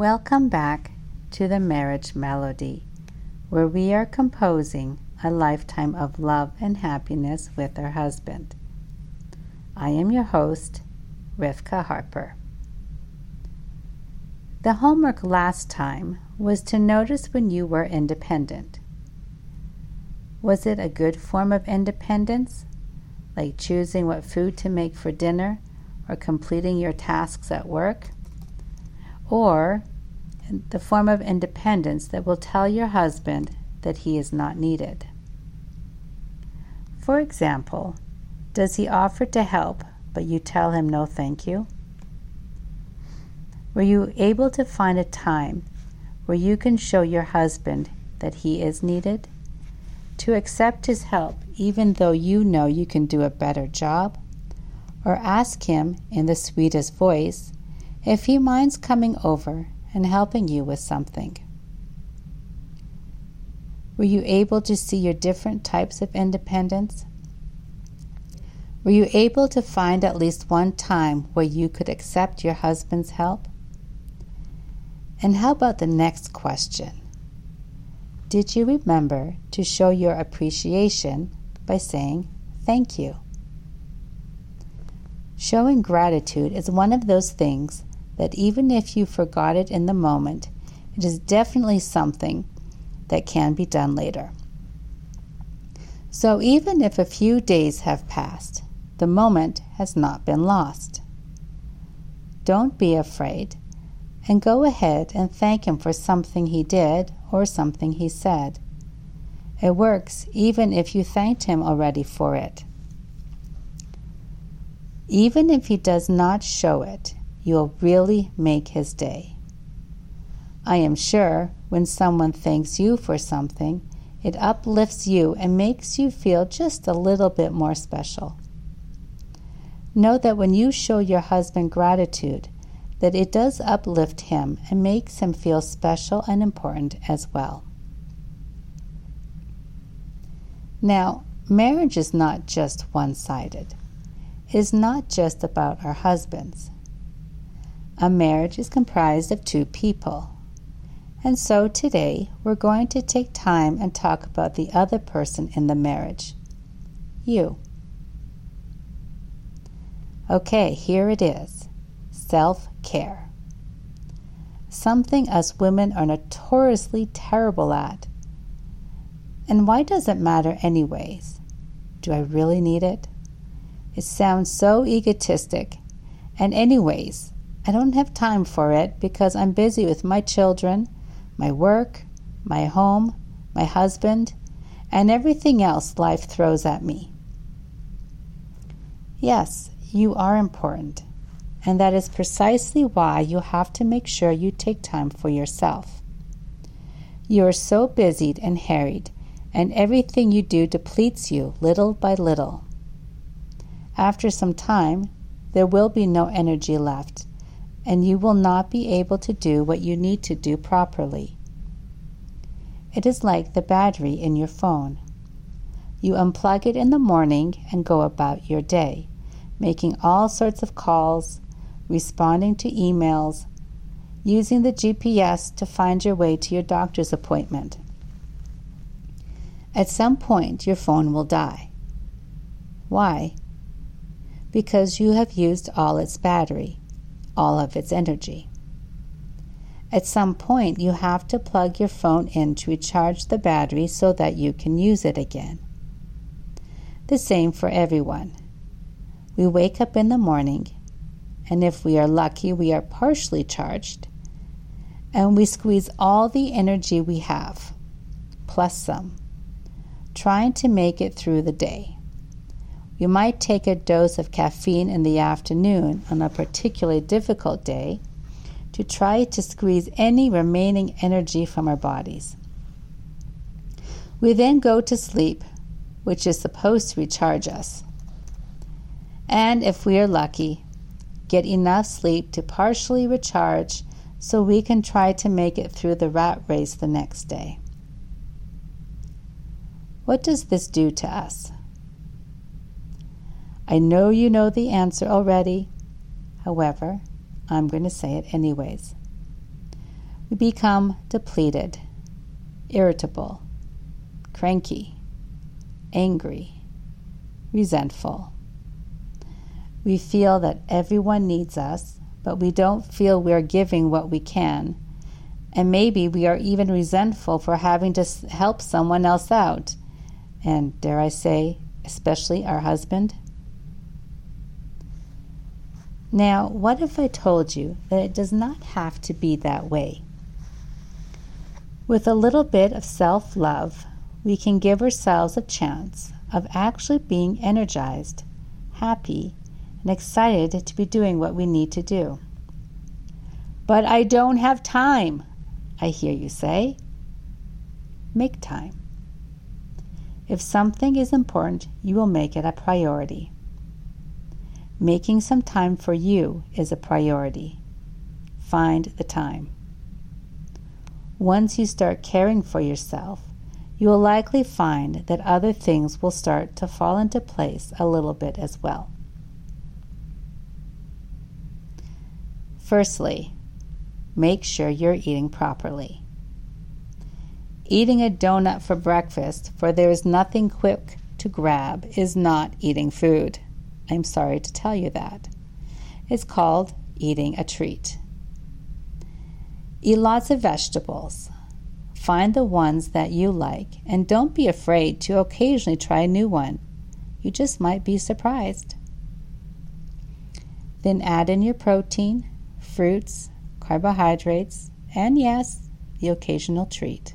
Welcome back to the Marriage Melody, where we are composing a lifetime of love and happiness with our husband. I am your host, Rivka Harper. The homework last time was to notice when you were independent. Was it a good form of independence, like choosing what food to make for dinner or completing your tasks at work? Or the form of independence that will tell your husband that he is not needed? For example, does he offer to help, but you tell him no thank you? Were you able to find a time where you can show your husband that he is needed? To accept his help even though you know you can do a better job? Or ask him in the sweetest voice if he minds coming over and helping you with something? Were you able to see your different types of independence? Were you able to find at least one time where you could accept your husband's help? And how about the next question? Did you remember to show your appreciation by saying thank you? Showing gratitude is one of those things that even if you forgot it in the moment, it is definitely something that can be done later. So even if a few days have passed, the moment has not been lost. Don't be afraid and go ahead and thank him for something he did or something he said. It works even if you thanked him already for it. Even if he does not show it, you will really make his day. I am sure when someone thanks you for something, it uplifts you and makes you feel just a little bit more special. Know that when you show your husband gratitude, that it does uplift him and makes him feel special and important as well. Now, marriage is not just one sided. It is not just about our husbands. A marriage is comprised of two people. And so today we're going to take time and talk about the other person in the marriage you. Okay, here it is self care. Something us women are notoriously terrible at. And why does it matter, anyways? Do I really need it? It sounds so egotistic. And, anyways, I don't have time for it because I'm busy with my children, my work, my home, my husband, and everything else life throws at me. Yes, you are important. And that is precisely why you have to make sure you take time for yourself. You are so busied and harried, and everything you do depletes you little by little. After some time, there will be no energy left, and you will not be able to do what you need to do properly. It is like the battery in your phone. You unplug it in the morning and go about your day, making all sorts of calls, responding to emails, using the GPS to find your way to your doctor's appointment. At some point, your phone will die. Why? Because you have used all its battery, all of its energy. At some point, you have to plug your phone in to recharge the battery so that you can use it again. The same for everyone. We wake up in the morning and if we are lucky, we are partially charged. And we squeeze all the energy we have, plus some, trying to make it through the day. We might take a dose of caffeine in the afternoon on a particularly difficult day to try to squeeze any remaining energy from our bodies. We then go to sleep, which is supposed to recharge us. And if we are lucky, get enough sleep to partially recharge so we can try to make it through the rat race the next day. What does this do to us? I know you know the answer already. However, I'm going to say it anyways. we become depleted, irritable, cranky, angry, resentful. We feel that everyone needs us, but we don't feel we're giving what we can. And maybe we are even resentful for having to help someone else out. And dare I say, especially our husband? Now, what if I told you that it does not have to be that way? With a little bit of self love, we can give ourselves a chance of actually being energized, happy, and excited to be doing what we need to do. But I don't have time, I hear you say. Make time. If something is important, you will make it a priority. Making some time for you is a priority. Find the time. Once you start caring for yourself, you will likely find that other things will start to fall into place a little bit as well. Firstly, make sure you're eating properly. Eating a donut for breakfast, for there is nothing quick to grab, is not eating food. I'm sorry to tell you that. It's called eating a treat. Eat lots of vegetables. Find the ones that you like and don't be afraid to occasionally try a new one. You just might be surprised. Then add in your protein, fruits, carbohydrates, and yes, the occasional treat.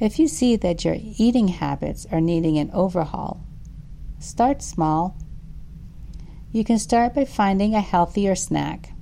If you see that your eating habits are needing an overhaul, start small. You can start by finding a healthier snack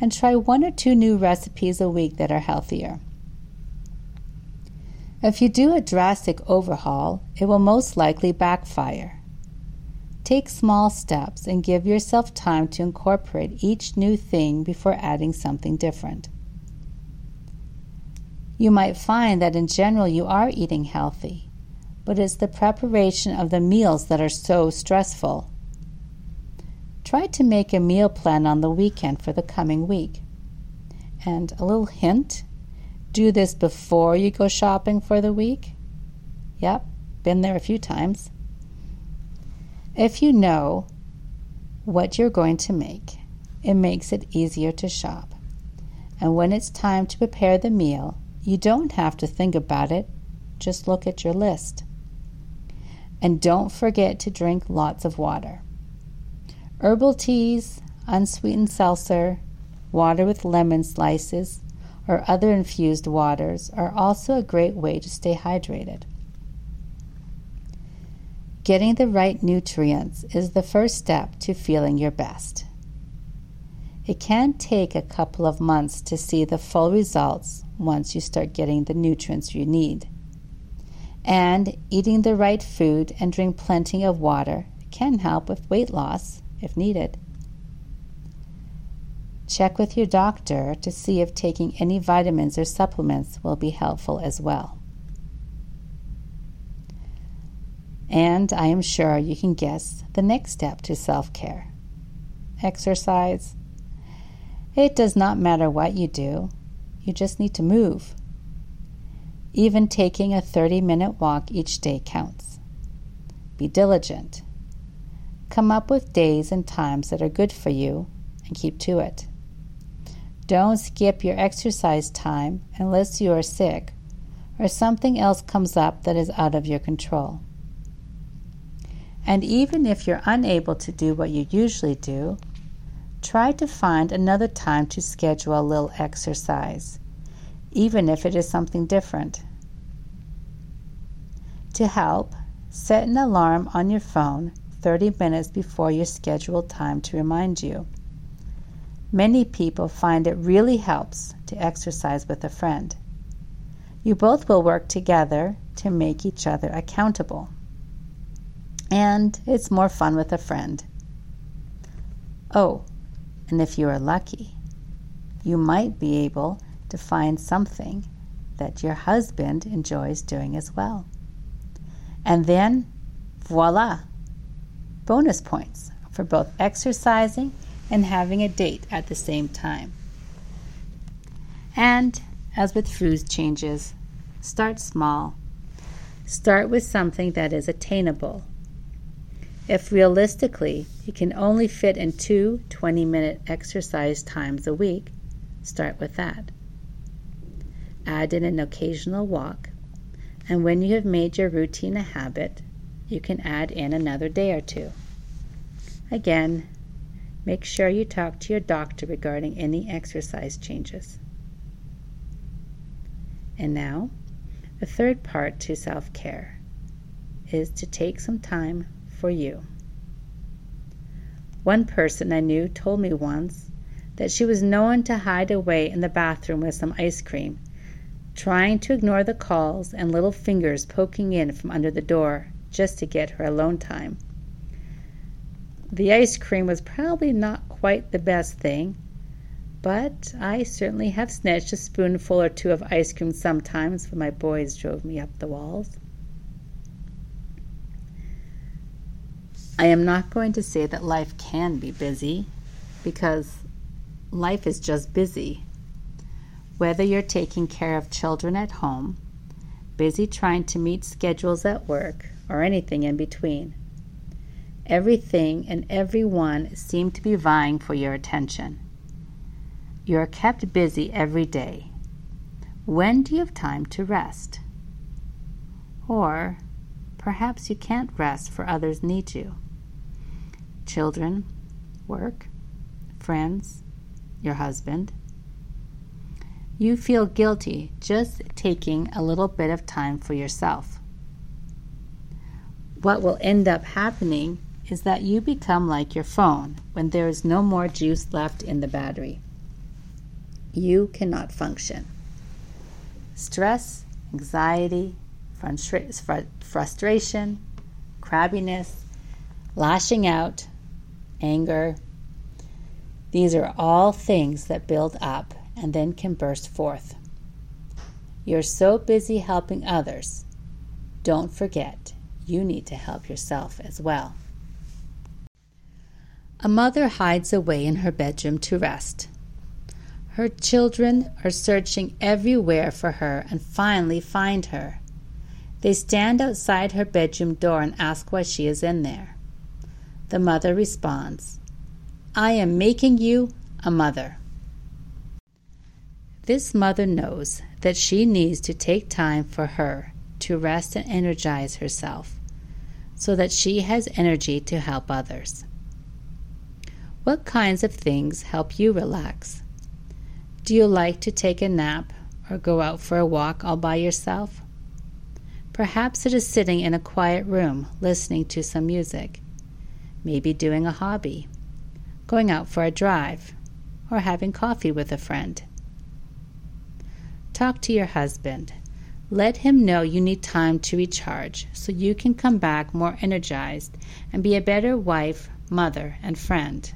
and try one or two new recipes a week that are healthier. If you do a drastic overhaul, it will most likely backfire. Take small steps and give yourself time to incorporate each new thing before adding something different. You might find that in general you are eating healthy, but it's the preparation of the meals that are so stressful Try to make a meal plan on the weekend for the coming week. And a little hint do this before you go shopping for the week. Yep, been there a few times. If you know what you're going to make, it makes it easier to shop. And when it's time to prepare the meal, you don't have to think about it, just look at your list. And don't forget to drink lots of water. Herbal teas, unsweetened seltzer, water with lemon slices, or other infused waters are also a great way to stay hydrated. Getting the right nutrients is the first step to feeling your best. It can take a couple of months to see the full results once you start getting the nutrients you need. And eating the right food and drink plenty of water can help with weight loss if needed. Check with your doctor to see if taking any vitamins or supplements will be helpful as well. And I am sure you can guess the next step to self care exercise. It does not matter what you do, you just need to move. Even taking a 30 minute walk each day counts. Be diligent. Come up with days and times that are good for you and keep to it. Don't skip your exercise time unless you are sick or something else comes up that is out of your control. And even if you're unable to do what you usually do, try to find another time to schedule a little exercise, even if it is something different. To help, set an alarm on your phone 30 minutes before your scheduled time to remind you. Many people find it really helps to exercise with a friend. You both will work together to make each other accountable. And it's more fun with a friend. Oh, and if you are lucky, you might be able to find something that your husband enjoys doing as well. And then, voila, bonus points for both exercising and having a date at the same time. And as with food changes, start small. Start with something that is attainable. If realistically you can only fit in two 20 minute exercise times a week, start with that. Add in an occasional walk, and when you have made your routine a habit, you can add in another day or two. Again, make sure you talk to your doctor regarding any exercise changes. And now, the third part to self care is to take some time for you. One person I knew told me once that she was known to hide away in the bathroom with some ice cream, trying to ignore the calls and little fingers poking in from under the door just to get her alone time. The ice cream was probably not quite the best thing, but I certainly have snatched a spoonful or two of ice cream sometimes when my boys drove me up the walls. I am not going to say that life can be busy because life is just busy. Whether you're taking care of children at home, busy trying to meet schedules at work, or anything in between. Everything and everyone seem to be vying for your attention. You are kept busy every day. When do you have time to rest? Or perhaps you can't rest for others need you. Children, work, friends, your husband. You feel guilty just taking a little bit of time for yourself. What will end up happening is that you become like your phone when there is no more juice left in the battery. You cannot function. Stress, anxiety, frustration, crabbiness, lashing out, anger, these are all things that build up and then can burst forth. You're so busy helping others, don't forget you need to help yourself as well. A mother hides away in her bedroom to rest. Her children are searching everywhere for her and finally find her. They stand outside her bedroom door and ask why she is in there. The mother responds, I am making you a mother. This mother knows that she needs to take time for her to rest and energize herself so that she has energy to help others. What kinds of things help you relax? Do you like to take a nap or go out for a walk all by yourself? Perhaps it is sitting in a quiet room listening to some music, maybe doing a hobby, going out for a drive, or having coffee with a friend. Talk to your husband let him know you need time to recharge so you can come back more energized and be a better wife, mother, and friend.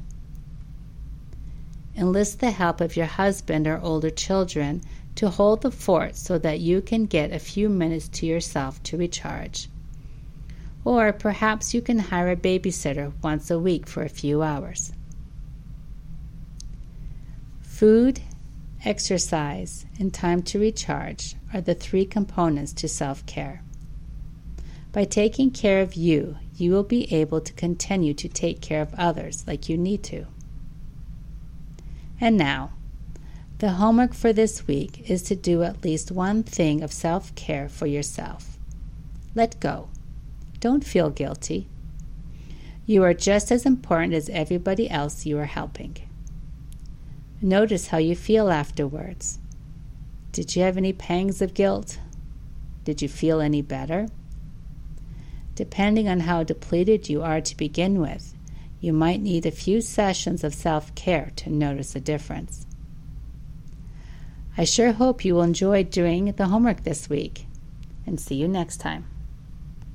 Enlist the help of your husband or older children to hold the fort so that you can get a few minutes to yourself to recharge. Or perhaps you can hire a babysitter once a week for a few hours. Food exercise, and time to recharge are the three components to self care. By taking care of you, you will be able to continue to take care of others like you need to. And now, the homework for this week is to do at least one thing of self care for yourself. Let go. Don't feel guilty. You are just as important as everybody else you are helping. Notice how you feel afterwards. Did you have any pangs of guilt? Did you feel any better? Depending on how depleted you are to begin with, you might need a few sessions of self care to notice a difference. I sure hope you will enjoy doing the homework this week, and see you next time.